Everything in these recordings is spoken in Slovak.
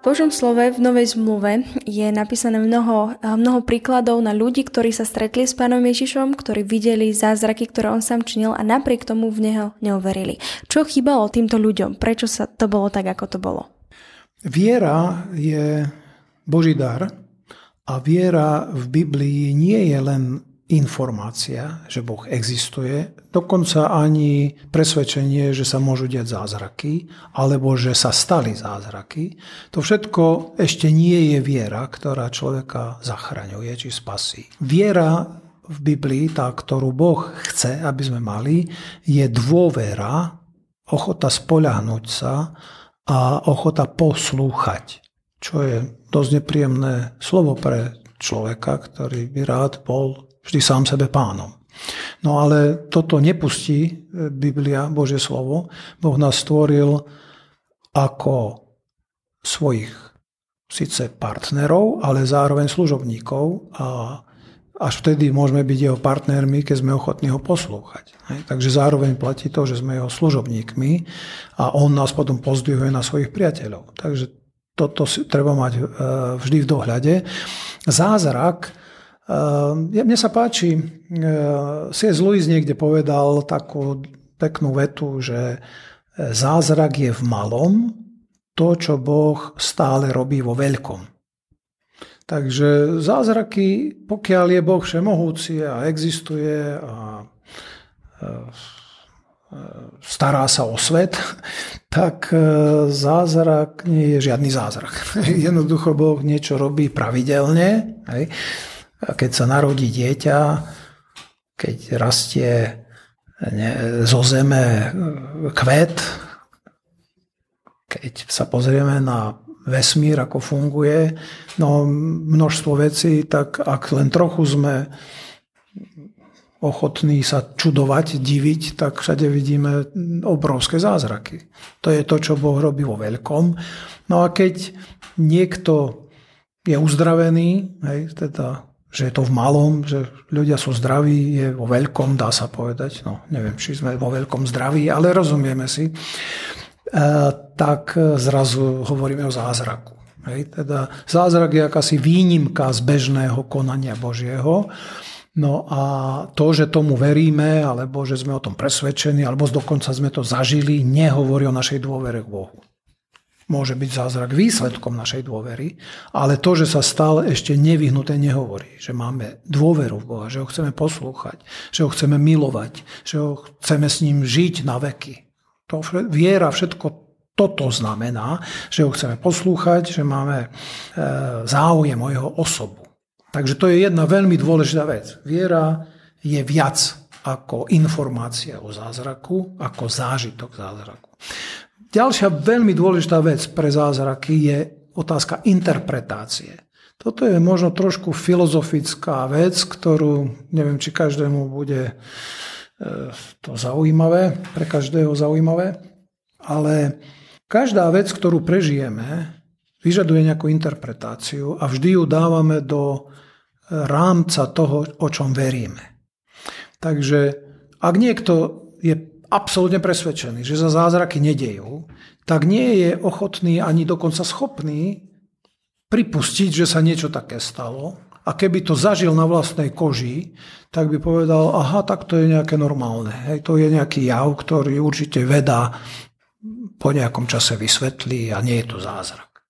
Božom slove v Novej zmluve je napísané mnoho, mnoho príkladov na ľudí, ktorí sa stretli s Pánom Ježišom, ktorí videli zázraky, ktoré on sám činil a napriek tomu v neho neuverili. Čo chýbalo týmto ľuďom? Prečo sa to bolo tak, ako to bolo? Viera je Boží dar a viera v Biblii nie je len informácia, že Boh existuje, dokonca ani presvedčenie, že sa môžu diať zázraky, alebo že sa stali zázraky. To všetko ešte nie je viera, ktorá človeka zachraňuje či spasí. Viera v Biblii, tá, ktorú Boh chce, aby sme mali, je dôvera, ochota spoľahnúť sa a ochota poslúchať, čo je dosť nepríjemné slovo pre človeka, ktorý by rád bol vždy sám sebe pánom. No ale toto nepustí e, Biblia, Božie slovo. Boh nás stvoril ako svojich síce partnerov, ale zároveň služobníkov a až vtedy môžeme byť jeho partnermi, keď sme ochotní ho poslúchať. Takže zároveň platí to, že sme jeho služobníkmi a on nás potom pozdvihuje na svojich priateľov. Takže toto si treba mať e, vždy v dohľade. Zázrak mne sa páči, ehm, C.S. Lewis niekde povedal takú peknú vetu, že e, zázrak je v malom, to, čo Boh stále robí vo veľkom. Takže zázraky, pokiaľ je Boh všemohúci a existuje a e, e, stará sa o svet, tak zázrak nie je žiadny zázrak. Jednoducho Boh niečo robí pravidelne. Hej keď sa narodí dieťa, keď rastie zo zeme kvet, keď sa pozrieme na vesmír, ako funguje, no množstvo vecí, tak ak len trochu sme ochotní sa čudovať, diviť, tak všade vidíme obrovské zázraky. To je to, čo Boh robí vo veľkom. No a keď niekto je uzdravený, hej, teda že je to v malom, že ľudia sú zdraví, je vo veľkom, dá sa povedať. No, neviem, či sme vo veľkom zdraví, ale rozumieme si. E, tak zrazu hovoríme o zázraku. Hej, teda zázrak je akási výnimka z bežného konania Božieho. No a to, že tomu veríme, alebo že sme o tom presvedčení, alebo dokonca sme to zažili, nehovorí o našej dôvere k Bohu môže byť zázrak výsledkom našej dôvery, ale to, že sa stal, ešte nevyhnuté nehovorí. Že máme dôveru v Boha, že ho chceme poslúchať, že ho chceme milovať, že ho chceme s ním žiť na veky. To viera všetko toto znamená, že ho chceme poslúchať, že máme e, záujem o jeho osobu. Takže to je jedna veľmi dôležitá vec. Viera je viac ako informácia o zázraku, ako zážitok zázraku. Ďalšia veľmi dôležitá vec pre zázraky je otázka interpretácie. Toto je možno trošku filozofická vec, ktorú neviem, či každému bude e, to zaujímavé, pre každého zaujímavé, ale každá vec, ktorú prežijeme, vyžaduje nejakú interpretáciu a vždy ju dávame do rámca toho, o čom veríme. Takže ak niekto je absolútne presvedčený, že sa zázraky nedejú, tak nie je ochotný ani dokonca schopný pripustiť, že sa niečo také stalo. A keby to zažil na vlastnej koži, tak by povedal, aha, tak to je nejaké normálne. Hej, to je nejaký jav, ktorý určite veda po nejakom čase vysvetlí a nie je to zázrak.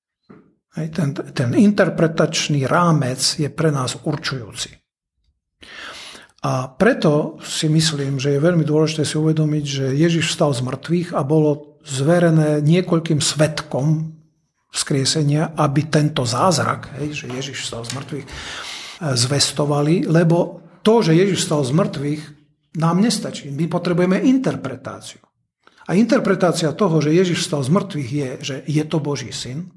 Hej, ten, ten interpretačný rámec je pre nás určujúci. A preto si myslím, že je veľmi dôležité si uvedomiť, že Ježiš vstal z mŕtvych a bolo zverené niekoľkým svetkom vzkriesenia, aby tento zázrak, hej, že Ježiš vstal z mŕtvych, e, zvestovali, lebo to, že Ježiš vstal z mŕtvych, nám nestačí. My potrebujeme interpretáciu. A interpretácia toho, že Ježiš vstal z mŕtvych je, že je to Boží syn,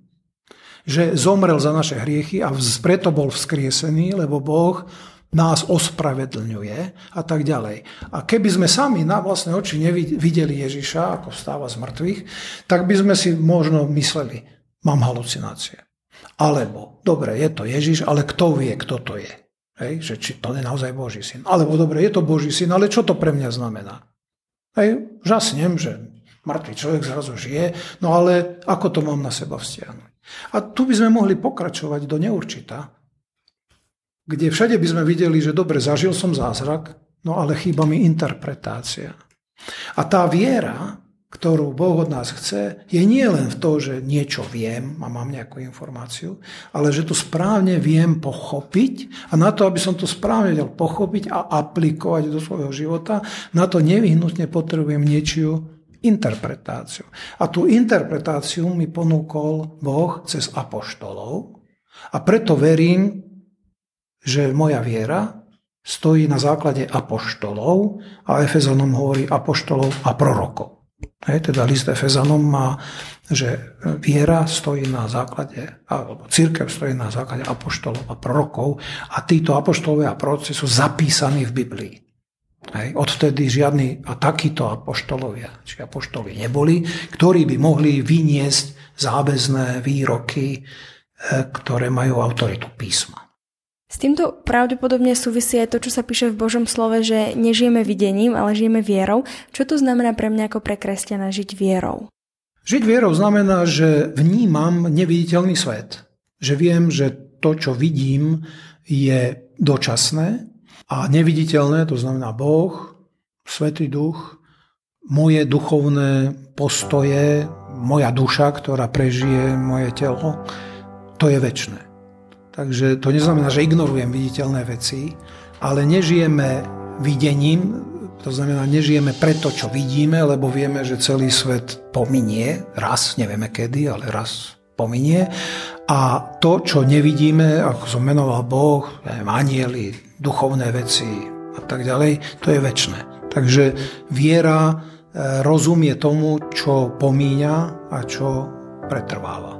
že zomrel za naše hriechy a preto bol vzkriesený, lebo Boh nás ospravedlňuje a tak ďalej. A keby sme sami na vlastné oči nevideli Ježiša, ako vstáva z mŕtvych, tak by sme si možno mysleli, mám halucinácie. Alebo, dobre, je to Ježiš, ale kto vie, kto to je? Hej, že či to je naozaj Boží syn. Alebo dobre, je to Boží syn, ale čo to pre mňa znamená? Hej, žasnem, že mŕtvý človek zrazu žije, no ale ako to mám na seba vzťahnuť? A tu by sme mohli pokračovať do neurčita, kde všade by sme videli, že dobre, zažil som zázrak, no ale chýba mi interpretácia. A tá viera, ktorú Boh od nás chce, je nie len v to, že niečo viem a mám nejakú informáciu, ale že to správne viem pochopiť a na to, aby som to správne vedel pochopiť a aplikovať do svojho života, na to nevyhnutne potrebujem niečiu interpretáciu. A tú interpretáciu mi ponúkol Boh cez apoštolov a preto verím, že moja viera stojí na základe apoštolov a Efezanom hovorí apoštolov a prorokov. Hej, teda list Efezanom má, že viera stojí na základe, alebo církev stojí na základe apoštolov a prorokov a títo apoštolovia a proroci sú zapísaní v Biblii. Hej, odvtedy žiadni a takíto apoštolovia, či apoštoli neboli, ktorí by mohli vyniesť záväzné výroky, eh, ktoré majú autoritu písma. S týmto pravdepodobne súvisí aj to, čo sa píše v Božom slove, že nežijeme videním, ale žijeme vierou. Čo to znamená pre mňa ako pre kresťana žiť vierou? Žiť vierou znamená, že vnímam neviditeľný svet. Že viem, že to, čo vidím, je dočasné a neviditeľné, to znamená Boh, Svetý duch, moje duchovné postoje, moja duša, ktorá prežije moje telo, to je väčšie. Takže to neznamená, že ignorujem viditeľné veci, ale nežijeme videním, to znamená, nežijeme preto, čo vidíme, lebo vieme, že celý svet pominie, raz, nevieme kedy, ale raz pominie. A to, čo nevidíme, ako som menoval Boh, neviem, anieli, duchovné veci a tak ďalej, to je väčšie. Takže viera e, rozumie tomu, čo pomíňa a čo pretrváva.